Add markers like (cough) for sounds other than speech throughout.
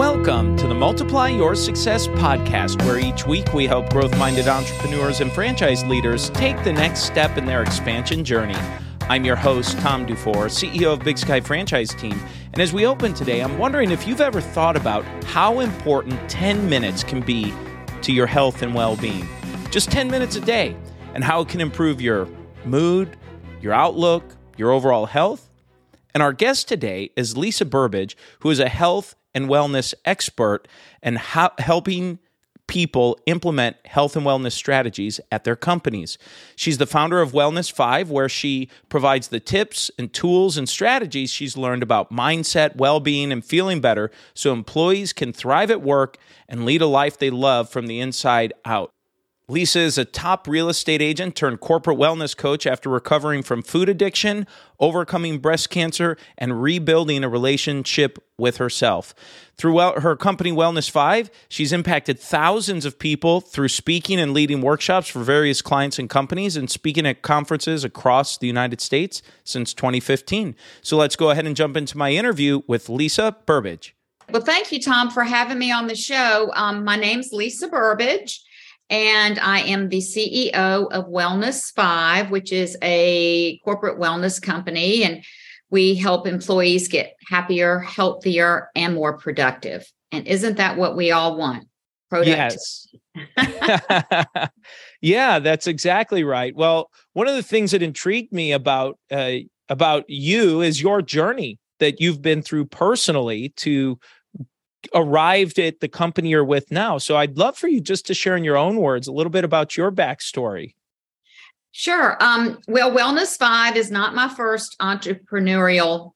Welcome to the Multiply Your Success podcast, where each week we help growth minded entrepreneurs and franchise leaders take the next step in their expansion journey. I'm your host, Tom Dufour, CEO of Big Sky Franchise Team. And as we open today, I'm wondering if you've ever thought about how important 10 minutes can be to your health and well being. Just 10 minutes a day, and how it can improve your mood, your outlook, your overall health. And our guest today is Lisa Burbidge, who is a health and wellness expert and helping people implement health and wellness strategies at their companies. She's the founder of Wellness 5 where she provides the tips and tools and strategies she's learned about mindset, well-being and feeling better so employees can thrive at work and lead a life they love from the inside out. Lisa is a top real estate agent turned corporate wellness coach after recovering from food addiction, overcoming breast cancer, and rebuilding a relationship with herself. Throughout her company Wellness 5, she's impacted thousands of people through speaking and leading workshops for various clients and companies and speaking at conferences across the United States since 2015. So let's go ahead and jump into my interview with Lisa Burbidge. Well, thank you, Tom, for having me on the show. Um, my name's Lisa Burbidge and I am the CEO of Wellness Five, which is a corporate wellness company. And we help employees get happier, healthier, and more productive. And isn't that what we all want? Productive. Yes. (laughs) yeah, that's exactly right. Well, one of the things that intrigued me about uh, about you is your journey that you've been through personally to arrived at the company you're with now. So I'd love for you just to share in your own words a little bit about your backstory. Sure. Um, well, Wellness Five is not my first entrepreneurial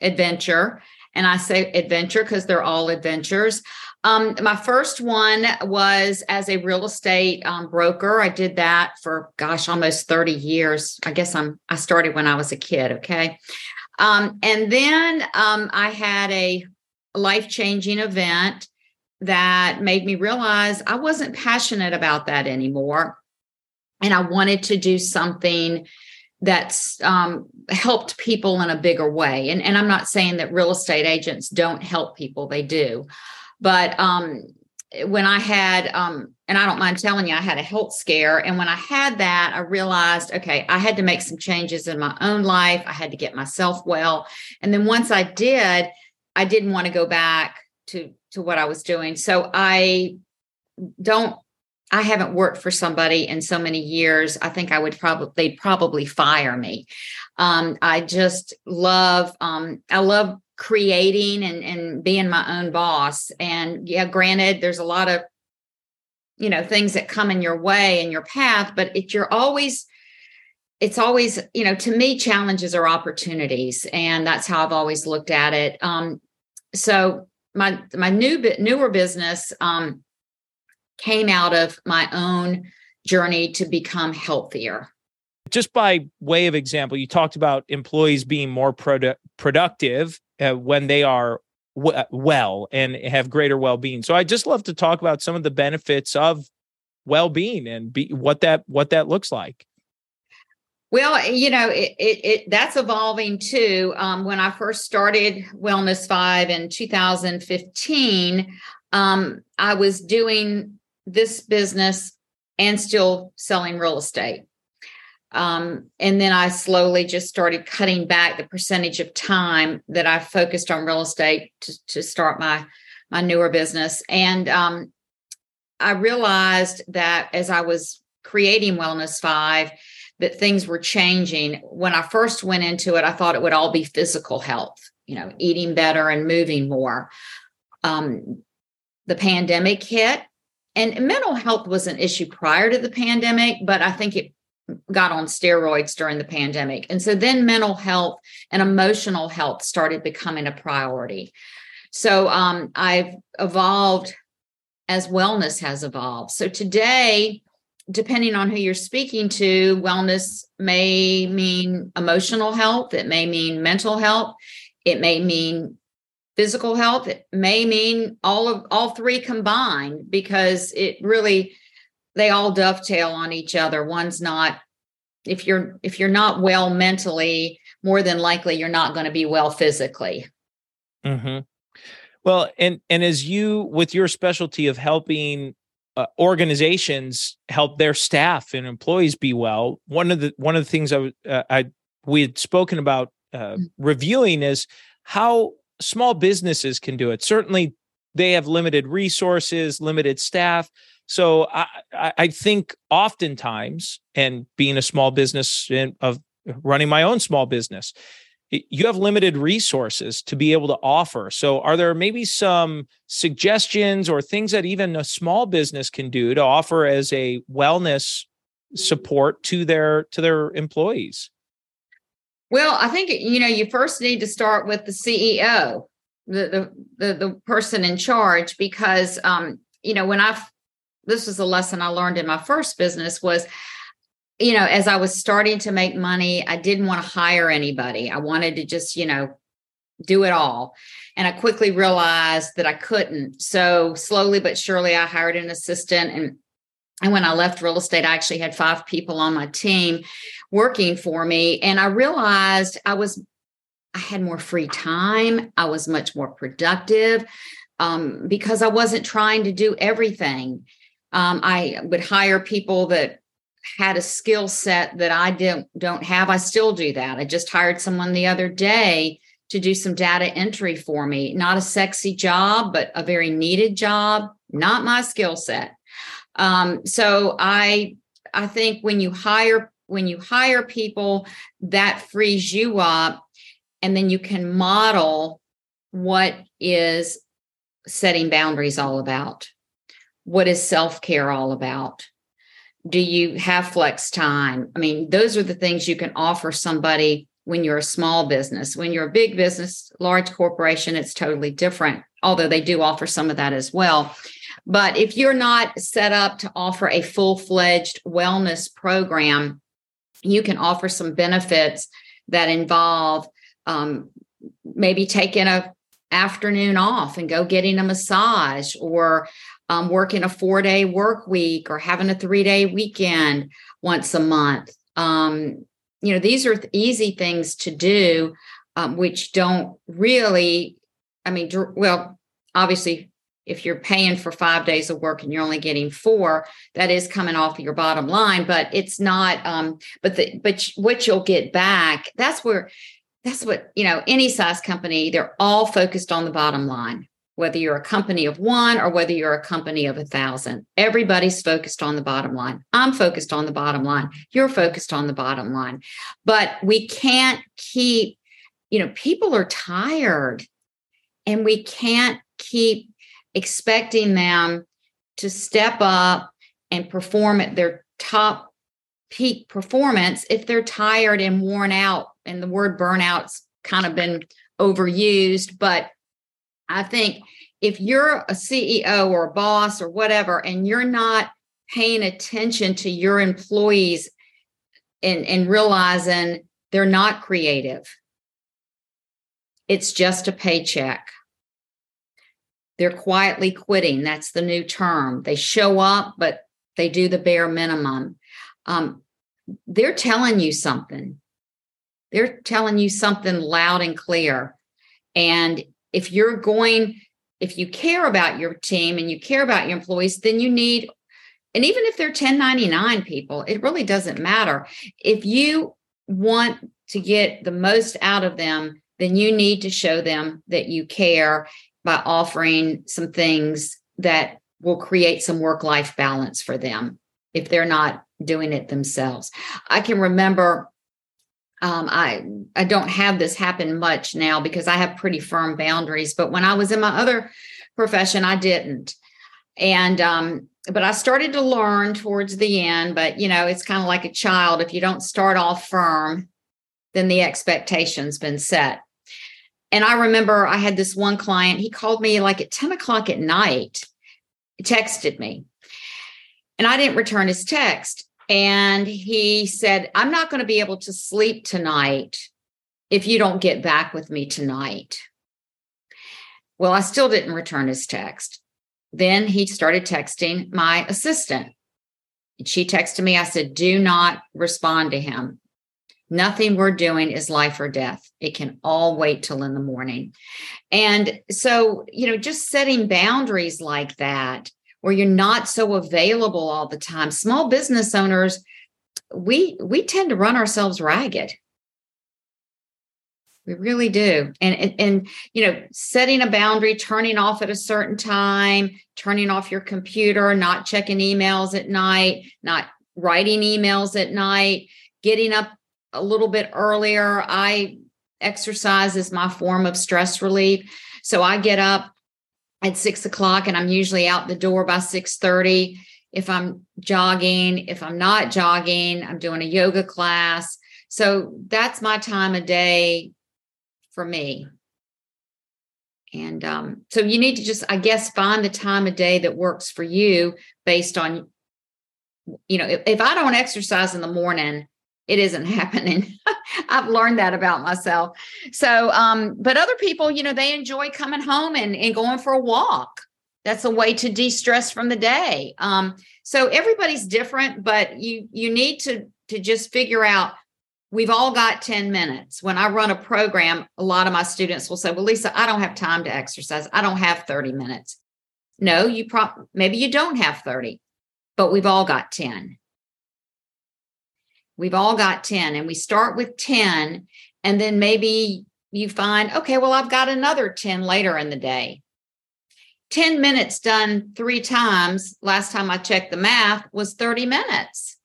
adventure. And I say adventure because they're all adventures. Um, my first one was as a real estate um, broker. I did that for gosh, almost 30 years. I guess I'm I started when I was a kid. Okay. Um, and then um, I had a life changing event that made me realize I wasn't passionate about that anymore. And I wanted to do something that's um, helped people in a bigger way. And, and I'm not saying that real estate agents don't help people, they do. But um, when I had, um, and I don't mind telling you, I had a health scare. And when I had that, I realized, okay, I had to make some changes in my own life. I had to get myself well. And then once I did, I didn't want to go back to to what I was doing. So I don't I haven't worked for somebody in so many years. I think I would probably they'd probably fire me. Um, I just love um, I love creating and and being my own boss. And yeah, granted, there's a lot of you know things that come in your way in your path, but if you're always it's always you know to me challenges are opportunities and that's how i've always looked at it. Um, so my my new newer business um, came out of my own journey to become healthier. Just by way of example you talked about employees being more produ- productive uh, when they are w- well and have greater well-being. So i just love to talk about some of the benefits of well-being and be, what that what that looks like well, you know, it, it, it that's evolving too. Um, when I first started Wellness Five in 2015, um, I was doing this business and still selling real estate. Um, and then I slowly just started cutting back the percentage of time that I focused on real estate to, to start my my newer business. And um, I realized that as I was creating Wellness Five, that things were changing. When I first went into it, I thought it would all be physical health, you know, eating better and moving more. Um, the pandemic hit, and mental health was an issue prior to the pandemic, but I think it got on steroids during the pandemic. And so then mental health and emotional health started becoming a priority. So um, I've evolved as wellness has evolved. So today, depending on who you're speaking to, wellness may mean emotional health, it may mean mental health, it may mean physical health, it may mean all of all three combined because it really they all dovetail on each other. One's not if you're if you're not well mentally, more than likely you're not going to be well physically. Mm-hmm. Well, and and as you with your specialty of helping uh, organizations help their staff and employees be well, one of the one of the things I uh, I we had spoken about uh, mm. reviewing is how small businesses can do it. Certainly, they have limited resources, limited staff. So I, I think oftentimes, and being a small business and of running my own small business, you have limited resources to be able to offer. So, are there maybe some suggestions or things that even a small business can do to offer as a wellness support to their to their employees? Well, I think you know you first need to start with the CEO, the the the, the person in charge, because um, you know when I this was a lesson I learned in my first business was you know, as I was starting to make money, I didn't want to hire anybody. I wanted to just, you know, do it all. And I quickly realized that I couldn't. So slowly but surely, I hired an assistant. And, and when I left real estate, I actually had five people on my team working for me. And I realized I was, I had more free time. I was much more productive um, because I wasn't trying to do everything. Um, I would hire people that had a skill set that I don't don't have. I still do that. I just hired someone the other day to do some data entry for me. Not a sexy job, but a very needed job. Not my skill set. Um, so I I think when you hire when you hire people, that frees you up, and then you can model what is setting boundaries all about. What is self care all about? Do you have flex time? I mean those are the things you can offer somebody when you're a small business. When you're a big business large corporation it's totally different although they do offer some of that as well. But if you're not set up to offer a full-fledged wellness program you can offer some benefits that involve um, maybe taking a afternoon off and go getting a massage or um, working a four day work week or having a three day weekend once a month. Um, you know, these are easy things to do, um, which don't really, I mean, well, obviously, if you're paying for five days of work and you're only getting four, that is coming off of your bottom line, but it's not, um, but the, but what you'll get back, that's where, that's what, you know, any size company, they're all focused on the bottom line whether you're a company of one or whether you're a company of a thousand. Everybody's focused on the bottom line. I'm focused on the bottom line. You're focused on the bottom line. But we can't keep, you know, people are tired and we can't keep expecting them to step up and perform at their top peak performance if they're tired and worn out. And the word burnout's kind of been overused, but I think if you're a CEO or a boss or whatever, and you're not paying attention to your employees and, and realizing they're not creative, it's just a paycheck. They're quietly quitting. That's the new term. They show up, but they do the bare minimum. Um, they're telling you something. They're telling you something loud and clear. And if you're going if you care about your team and you care about your employees then you need and even if they're 1099 people it really doesn't matter. If you want to get the most out of them then you need to show them that you care by offering some things that will create some work life balance for them if they're not doing it themselves. I can remember um, I I don't have this happen much now because I have pretty firm boundaries. But when I was in my other profession, I didn't. And um, but I started to learn towards the end. But you know, it's kind of like a child. If you don't start off firm, then the expectation's been set. And I remember I had this one client. He called me like at ten o'clock at night, texted me, and I didn't return his text. And he said, I'm not going to be able to sleep tonight if you don't get back with me tonight. Well, I still didn't return his text. Then he started texting my assistant. And She texted me. I said, Do not respond to him. Nothing we're doing is life or death. It can all wait till in the morning. And so, you know, just setting boundaries like that, where you're not so available all the time. Small business owners, we we tend to run ourselves ragged. We really do. And, and, and you know, setting a boundary, turning off at a certain time, turning off your computer, not checking emails at night, not writing emails at night, getting up a little bit earlier. I exercise is my form of stress relief. So I get up at six o'clock and I'm usually out the door by 6:30. If I'm jogging, if I'm not jogging, I'm doing a yoga class. So that's my time of day for me. And um, so you need to just, I guess, find the time of day that works for you based on, you know, if, if I don't exercise in the morning, it isn't (laughs) happening. I've learned that about myself. So, um, but other people, you know, they enjoy coming home and, and going for a walk. That's a way to de-stress from the day. Um, so everybody's different, but you you need to to just figure out we've all got 10 minutes. When I run a program, a lot of my students will say, Well, Lisa, I don't have time to exercise. I don't have 30 minutes. No, you probably maybe you don't have 30, but we've all got 10. We've all got 10 and we start with 10 and then maybe you find, okay, well, I've got another 10 later in the day. 10 minutes done three times, last time I checked the math, was 30 minutes.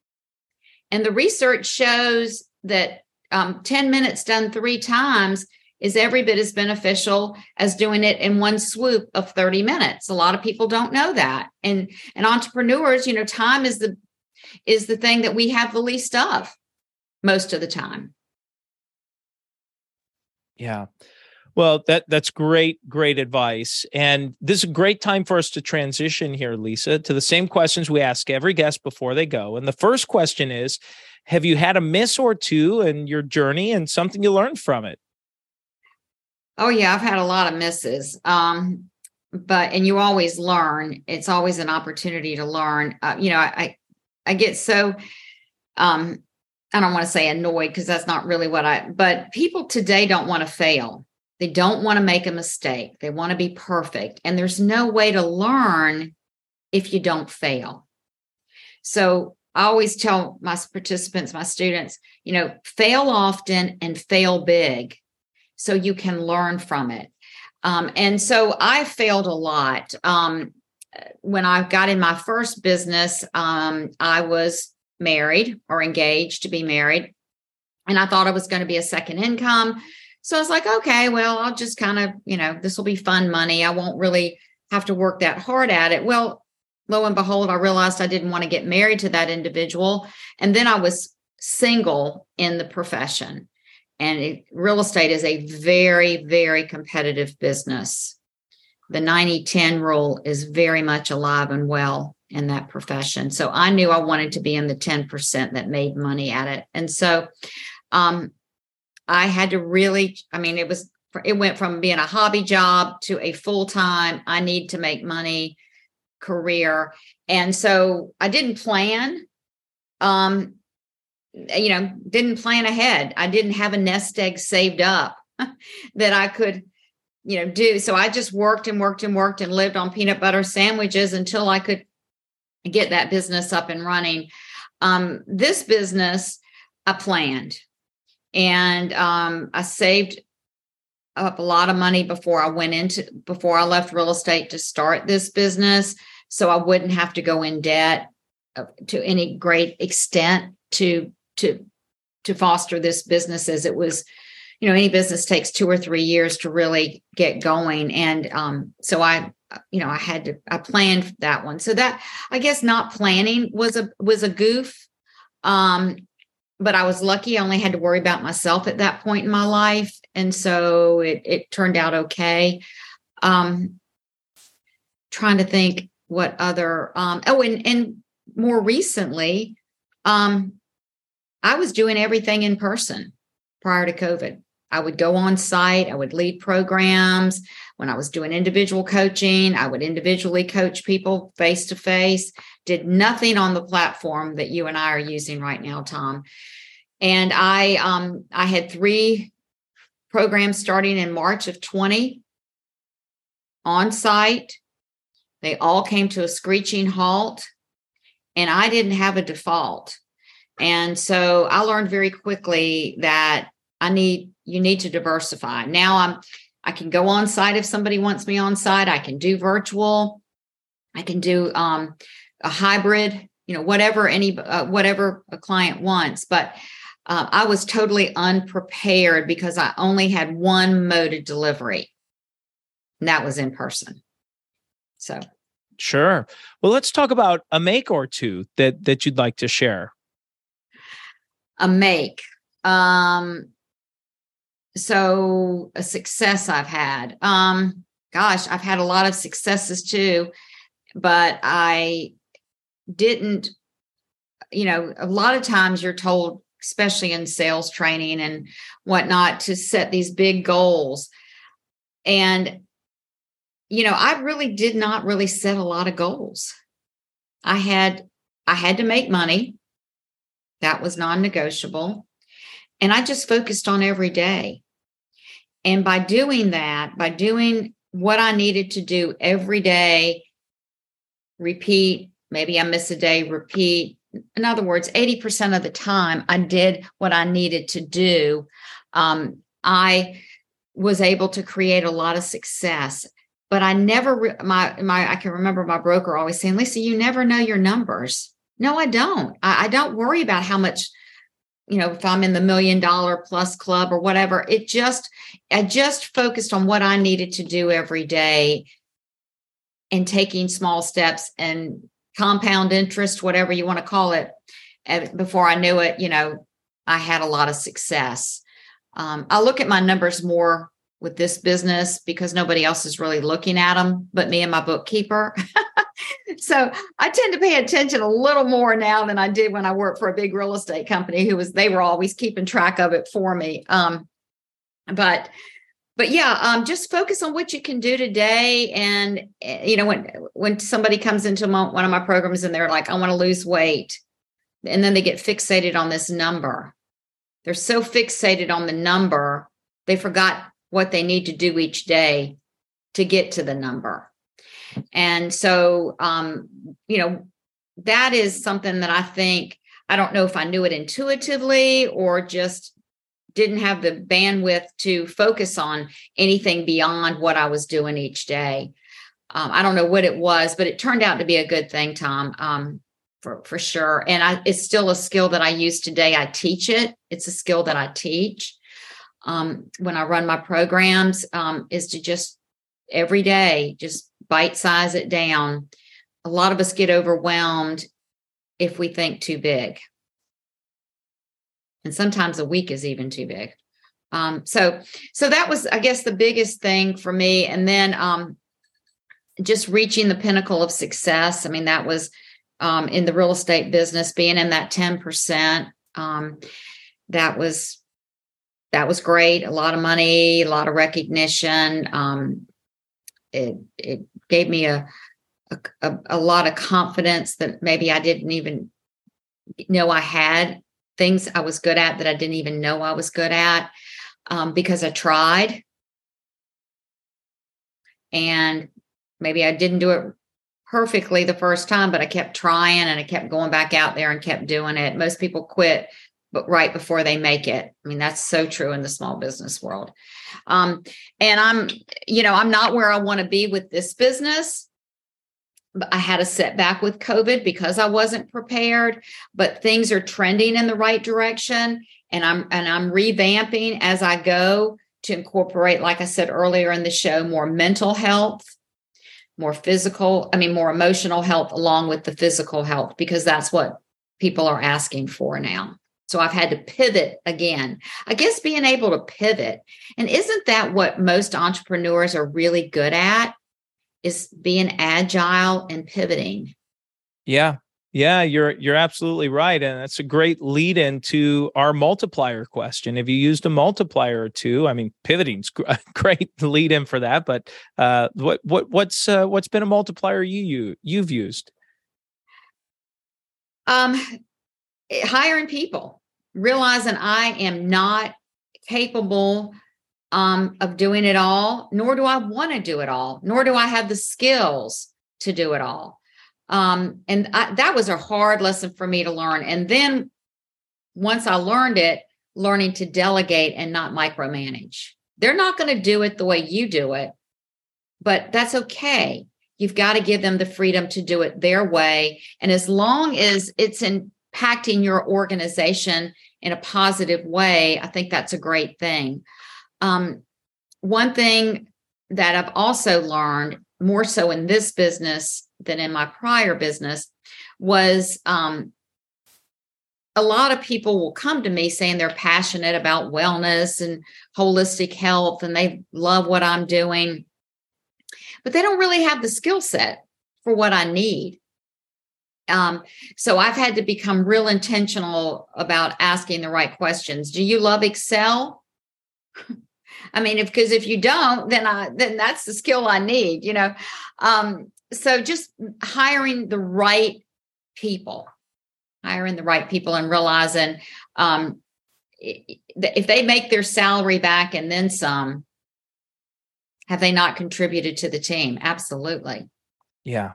And the research shows that um, 10 minutes done three times is every bit as beneficial as doing it in one swoop of 30 minutes. A lot of people don't know that. And and entrepreneurs, you know, time is the is the thing that we have the least of most of the time. Yeah. Well, that that's great, great advice. And this is a great time for us to transition here, Lisa, to the same questions we ask every guest before they go. And the first question is Have you had a miss or two in your journey and something you learned from it? Oh, yeah, I've had a lot of misses. Um, but and you always learn. It's always an opportunity to learn. Uh, you know, I I get so um I don't want to say annoyed because that's not really what I but people today don't want to fail. They don't want to make a mistake. They want to be perfect. And there's no way to learn if you don't fail. So I always tell my participants, my students, you know, fail often and fail big so you can learn from it. Um, and so I failed a lot. Um, when I got in my first business, um, I was married or engaged to be married. And I thought it was going to be a second income. So I was like, okay, well, I'll just kind of, you know, this will be fun money. I won't really have to work that hard at it. Well, lo and behold, I realized I didn't want to get married to that individual. And then I was single in the profession. And it, real estate is a very, very competitive business the 90 10 rule is very much alive and well in that profession. So I knew I wanted to be in the 10% that made money at it. And so um, I had to really, I mean, it was, it went from being a hobby job to a full time, I need to make money career. And so I didn't plan. Um, you know, didn't plan ahead. I didn't have a nest egg saved up (laughs) that I could you know do. So i just worked and worked and worked and lived on peanut butter sandwiches until i could get that business up and running. Um, this business i planned and um, i saved up a lot of money before i went into before i left real estate to start this business. So i wouldn't have to go in debt uh, to any great extent to to to foster this business as it was you know any business takes two or three years to really get going. And um, so i you know i had to i planned that one. So that i guess not planning was a was a goof. Um, but i was lucky i only had to worry about myself at that point in my life. And so it, it turned out okay. Um, trying to think what other um, oh and and more recently um, i was doing everything in person prior to covid I would go on site, I would lead programs. When I was doing individual coaching, I would individually coach people face to face, did nothing on the platform that you and I are using right now, Tom. and I um, I had three programs starting in March of 20 on site. They all came to a screeching halt, and I didn't have a default. And so I learned very quickly that I need you need to diversify. Now I'm I can go on site if somebody wants me on site. I can do virtual. I can do um, a hybrid. You know, whatever any uh, whatever a client wants. But uh, I was totally unprepared because I only had one mode of delivery, and that was in person. So, sure. Well, let's talk about a make or two that that you'd like to share. A make. Um, so a success I've had. Um, gosh, I've had a lot of successes too, but I didn't, you know, a lot of times you're told, especially in sales training and whatnot, to set these big goals. And, you know, I really did not really set a lot of goals. I had I had to make money. That was non-negotiable. And I just focused on every day. And by doing that, by doing what I needed to do every day, repeat, maybe I miss a day, repeat. In other words, 80% of the time, I did what I needed to do. Um, I was able to create a lot of success but I never my my I can remember my broker always saying, Lisa, you never know your numbers. No, I don't. I, I, don't worry about how much you know, if I'm in the million dollar plus club or whatever, it just, I just focused on what I needed to do every day and taking small steps and compound interest, whatever you want to call it. And before I knew it, you know, I had a lot of success. Um, I look at my numbers more with this business because nobody else is really looking at them but me and my bookkeeper. (laughs) so I tend to pay attention a little more now than I did when I worked for a big real estate company who was they were always keeping track of it for me. Um, but but yeah, um, just focus on what you can do today. And eh, you know, when when somebody comes into one of my programs and they're like, "I want to lose weight," and then they get fixated on this number. They're so fixated on the number, they forgot what they need to do each day to get to the number. And so, um, you know, that is something that I think, I don't know if I knew it intuitively or just didn't have the bandwidth to focus on anything beyond what I was doing each day. Um, I don't know what it was, but it turned out to be a good thing, Tom, um, for, for sure. And I, it's still a skill that I use today. I teach it, it's a skill that I teach um, when I run my programs um, is to just every day just bite size it down. A lot of us get overwhelmed if we think too big. And sometimes a week is even too big. Um, so, so that was, I guess, the biggest thing for me. And then um, just reaching the pinnacle of success. I mean, that was um, in the real estate business, being in that 10%. Um, that was that was great. A lot of money, a lot of recognition. Um, it it gave me a, a a lot of confidence that maybe I didn't even know I had things I was good at that I didn't even know I was good at um, because I tried. And maybe I didn't do it perfectly the first time, but I kept trying and I kept going back out there and kept doing it. Most people quit but right before they make it. I mean, that's so true in the small business world. Um, and I'm, you know, I'm not where I want to be with this business. I had a setback with COVID because I wasn't prepared, but things are trending in the right direction. And I'm and I'm revamping as I go to incorporate, like I said earlier in the show, more mental health, more physical, I mean, more emotional health along with the physical health, because that's what people are asking for now. So I've had to pivot again. I guess being able to pivot. And isn't that what most entrepreneurs are really good at? Is being agile and pivoting. Yeah. Yeah, you're you're absolutely right, and that's a great lead into our multiplier question. Have you used a multiplier or two? I mean, pivoting's a (laughs) great lead in for that, but uh, what what what's uh, what's been a multiplier you you you've used? Um, hiring people realizing I am not capable um, of doing it all, nor do I want to do it all, nor do I have the skills to do it all. Um, and I, that was a hard lesson for me to learn. And then once I learned it, learning to delegate and not micromanage. They're not going to do it the way you do it, but that's okay. You've got to give them the freedom to do it their way. And as long as it's impacting your organization in a positive way, I think that's a great thing. Um, one thing that I've also learned more so in this business than in my prior business was um, a lot of people will come to me saying they're passionate about wellness and holistic health and they love what I'm doing, but they don't really have the skill set for what I need. Um, so I've had to become real intentional about asking the right questions. Do you love Excel? (laughs) I mean, if because if you don't, then I then that's the skill I need, you know. Um, so just hiring the right people, hiring the right people, and realizing um, if they make their salary back and then some, have they not contributed to the team? Absolutely. Yeah.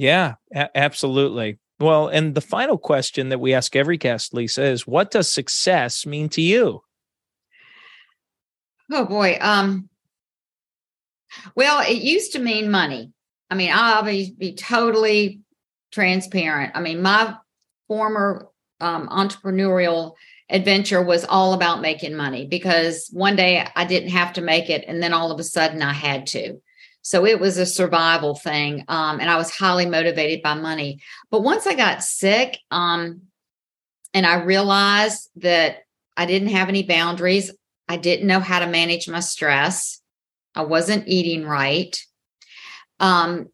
Yeah, a- absolutely. Well, and the final question that we ask every guest, Lisa, is what does success mean to you? Oh boy. Um well, it used to mean money. I mean, I'll be, be totally transparent. I mean, my former um, entrepreneurial adventure was all about making money because one day I didn't have to make it, and then all of a sudden I had to. So it was a survival thing, um, and I was highly motivated by money. But once I got sick, um, and I realized that I didn't have any boundaries, I didn't know how to manage my stress. I wasn't eating right. Um,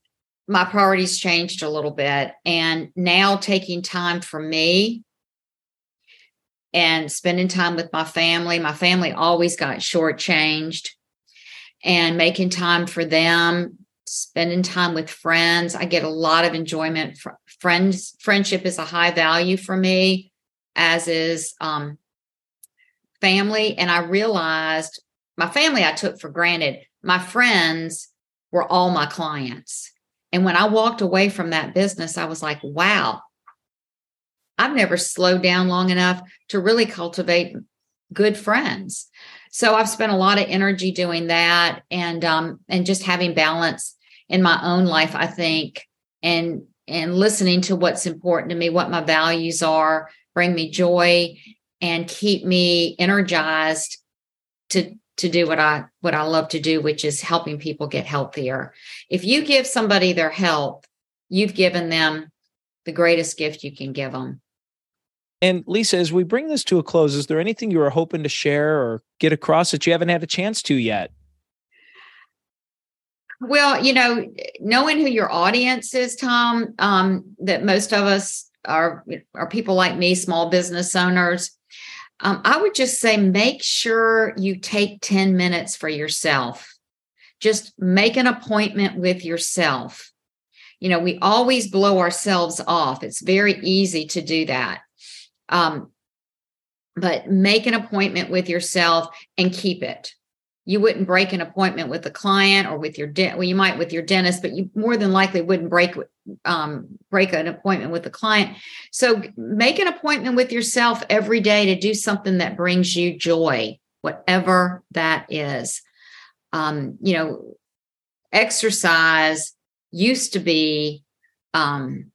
my priorities changed a little bit. And now taking time for me and spending time with my family, my family always got shortchanged, and making time for them, spending time with friends. I get a lot of enjoyment. Friends, friendship is a high value for me, as is um, family. And I realized my family I took for granted. My friends were all my clients. And when I walked away from that business, I was like, wow, I've never slowed down long enough to really cultivate good friends. So I've spent a lot of energy doing that and um and just having balance in my own life, I think, and and listening to what's important to me, what my values are, bring me joy and keep me energized to to do what I what I love to do, which is helping people get healthier. If you give somebody their health, you've given them the greatest gift you can give them. And Lisa, as we bring this to a close, is there anything you were hoping to share or get across that you haven't had a chance to yet? Well, you know, knowing who your audience is, Tom, um, that most of us are are people like me, small business owners. Um, I would just say make sure you take 10 minutes for yourself. Just make an appointment with yourself. You know, we always blow ourselves off. It's very easy to do that. Um, but make an appointment with yourself and keep it. You wouldn't break an appointment with a client or with your de- well you might with your dentist but you more than likely wouldn't break um, break an appointment with a client. So make an appointment with yourself every day to do something that brings you joy whatever that is. Um, you know exercise used to be um,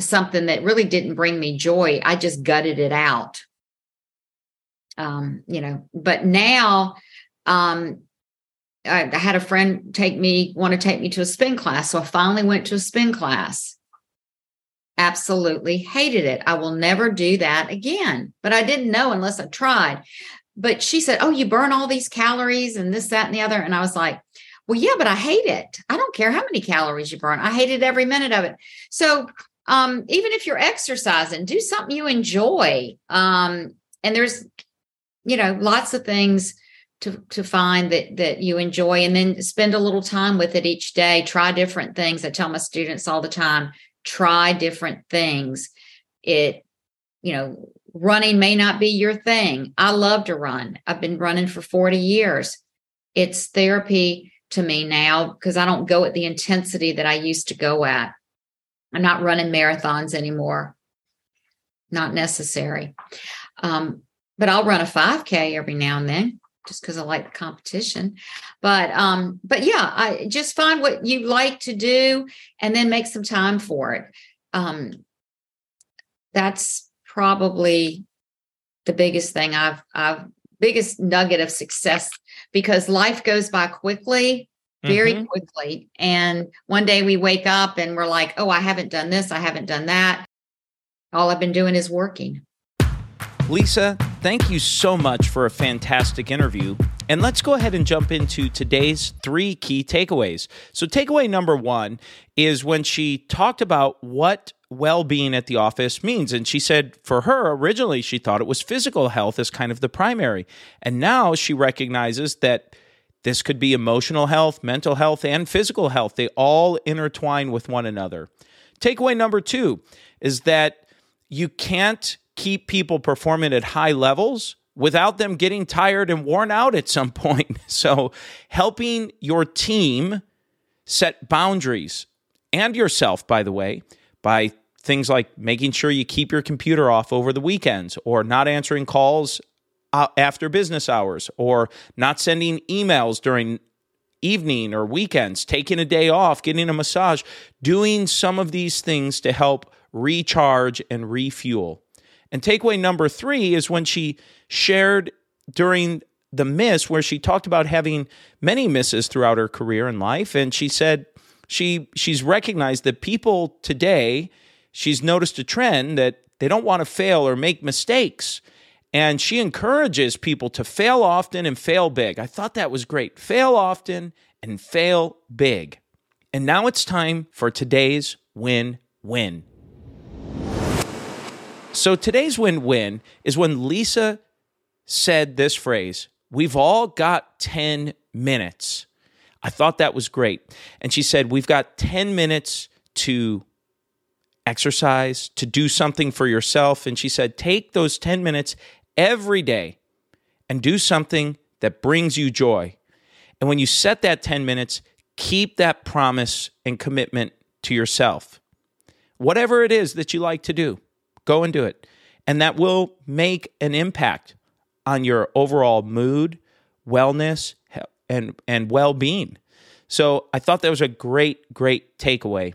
something that really didn't bring me joy i just gutted it out um, you know but now um, I, I had a friend take me, want to take me to a spin class. So I finally went to a spin class. Absolutely hated it. I will never do that again. But I didn't know unless I tried. But she said, Oh, you burn all these calories and this, that, and the other. And I was like, Well, yeah, but I hate it. I don't care how many calories you burn. I hated every minute of it. So um, even if you're exercising, do something you enjoy. Um, and there's, you know, lots of things to to find that that you enjoy and then spend a little time with it each day try different things i tell my students all the time try different things it you know running may not be your thing. I love to run. I've been running for 40 years. It's therapy to me now because I don't go at the intensity that I used to go at. I'm not running marathons anymore. Not necessary. Um, but I'll run a 5K every now and then just because I like the competition. But um, but yeah, I just find what you like to do and then make some time for it. Um, that's probably the biggest thing I've I've biggest nugget of success because life goes by quickly very mm-hmm. quickly and one day we wake up and we're like oh i haven't done this i haven't done that all i've been doing is working lisa thank you so much for a fantastic interview and let's go ahead and jump into today's three key takeaways. So, takeaway number one is when she talked about what well being at the office means. And she said for her, originally, she thought it was physical health as kind of the primary. And now she recognizes that this could be emotional health, mental health, and physical health. They all intertwine with one another. Takeaway number two is that you can't keep people performing at high levels without them getting tired and worn out at some (laughs) point. So, helping your team set boundaries and yourself, by the way, by things like making sure you keep your computer off over the weekends or not answering calls Uh, after business hours or not sending emails during evening or weekends, taking a day off, getting a massage, doing some of these things to help recharge and refuel. And takeaway number three is when she shared during the miss, where she talked about having many misses throughout her career and life. And she said she she's recognized that people today, she's noticed a trend that they don't want to fail or make mistakes. And she encourages people to fail often and fail big. I thought that was great. Fail often and fail big. And now it's time for today's win win. So today's win win is when Lisa said this phrase We've all got 10 minutes. I thought that was great. And she said, We've got 10 minutes to exercise, to do something for yourself. And she said, Take those 10 minutes every day and do something that brings you joy. And when you set that 10 minutes, keep that promise and commitment to yourself. Whatever it is that you like to do. Go and do it. And that will make an impact on your overall mood, wellness, and, and well being. So I thought that was a great, great takeaway.